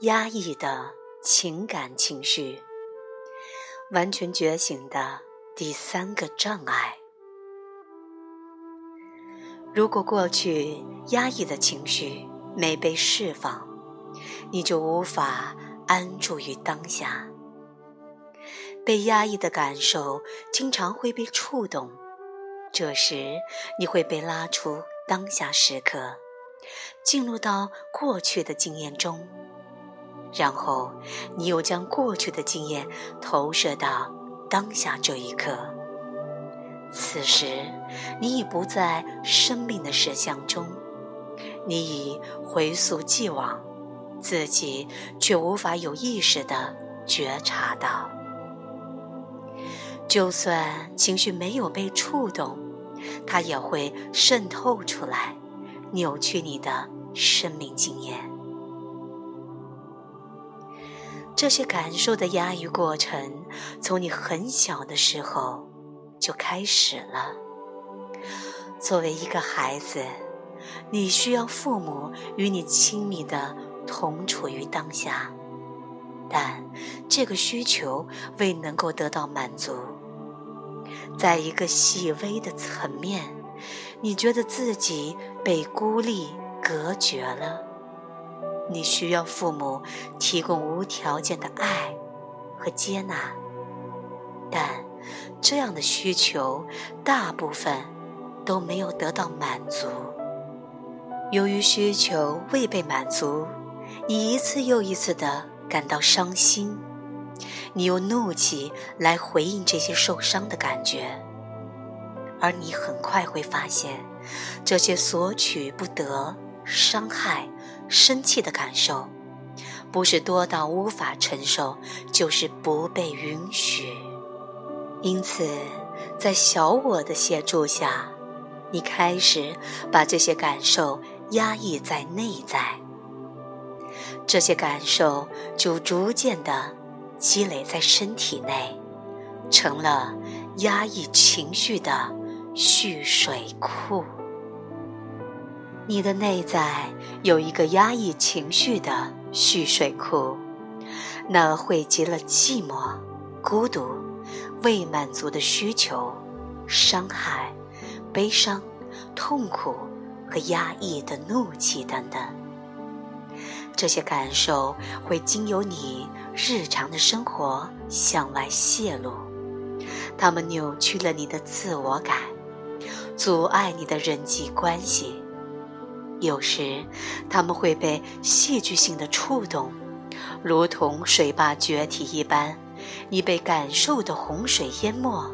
压抑的情感情绪，完全觉醒的第三个障碍。如果过去压抑的情绪没被释放，你就无法安住于当下。被压抑的感受经常会被触动，这时你会被拉出当下时刻，进入到过去的经验中。然后，你又将过去的经验投射到当下这一刻。此时，你已不在生命的实相中，你已回溯既往，自己却无法有意识的觉察到。就算情绪没有被触动，它也会渗透出来，扭曲你的生命经验。这些感受的压抑过程，从你很小的时候就开始了。作为一个孩子，你需要父母与你亲密的同处于当下，但这个需求未能够得到满足。在一个细微的层面，你觉得自己被孤立隔绝了。你需要父母提供无条件的爱和接纳，但这样的需求大部分都没有得到满足。由于需求未被满足，你一次又一次的感到伤心，你用怒气来回应这些受伤的感觉，而你很快会发现，这些索取不得、伤害。生气的感受，不是多到无法承受，就是不被允许。因此，在小我的协助下，你开始把这些感受压抑在内在，这些感受就逐渐的积累在身体内，成了压抑情绪的蓄水库。你的内在有一个压抑情绪的蓄水库，那汇集了寂寞、孤独、未满足的需求、伤害、悲伤、痛苦和压抑的怒气等等。这些感受会经由你日常的生活向外泄露，它们扭曲了你的自我感，阻碍你的人际关系。有时，他们会被戏剧性的触动，如同水坝决堤一般，你被感受的洪水淹没，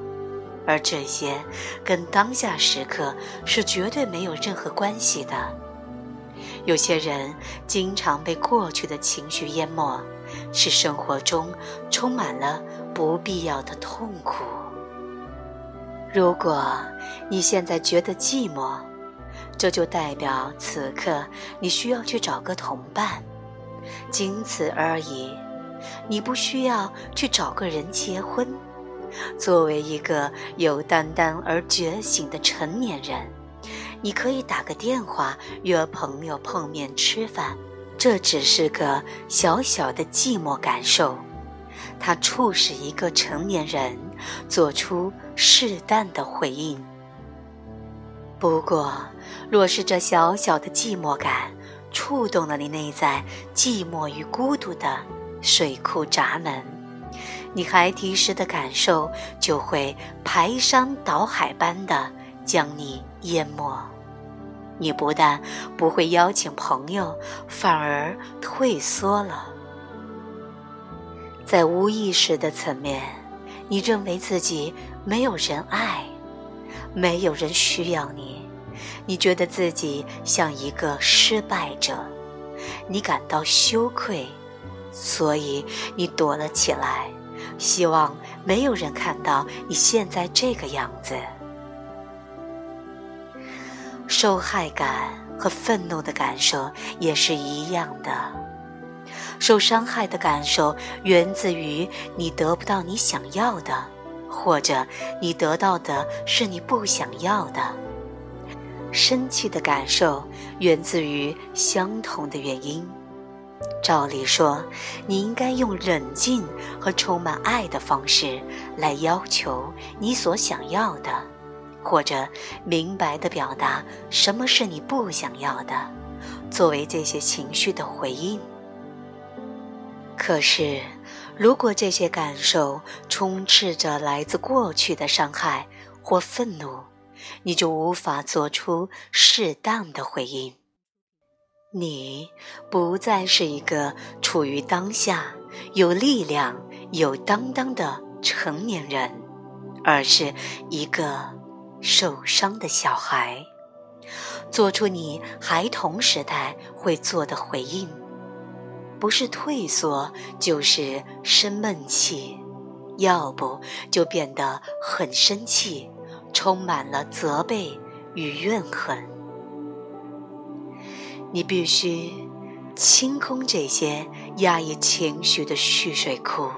而这些跟当下时刻是绝对没有任何关系的。有些人经常被过去的情绪淹没，使生活中充满了不必要的痛苦。如果你现在觉得寂寞，这就代表此刻你需要去找个同伴，仅此而已。你不需要去找个人结婚。作为一个有担当而觉醒的成年人，你可以打个电话约朋友碰面吃饭。这只是个小小的寂寞感受，它促使一个成年人做出适当的回应。不过，若是这小小的寂寞感触动了你内在寂寞与孤独的水库闸门，你孩提时的感受就会排山倒海般的将你淹没。你不但不会邀请朋友，反而退缩了。在无意识的层面，你认为自己没有人爱。没有人需要你，你觉得自己像一个失败者，你感到羞愧，所以你躲了起来，希望没有人看到你现在这个样子。受害感和愤怒的感受也是一样的，受伤害的感受源自于你得不到你想要的。或者你得到的是你不想要的，生气的感受源自于相同的原因，照理说，你应该用冷静和充满爱的方式来要求你所想要的，或者明白地表达什么是你不想要的，作为这些情绪的回应。可是，如果这些感受充斥着来自过去的伤害或愤怒，你就无法做出适当的回应。你不再是一个处于当下、有力量、有担当的成年人，而是一个受伤的小孩，做出你孩童时代会做的回应，不是退缩，就是生闷气，要不就变得很生气，充满了责备与怨恨。你必须清空这些压抑情绪的蓄水库，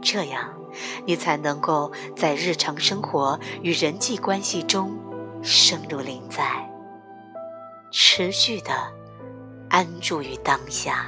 这样你才能够在日常生活与人际关系中深入临在，持续的安住于当下。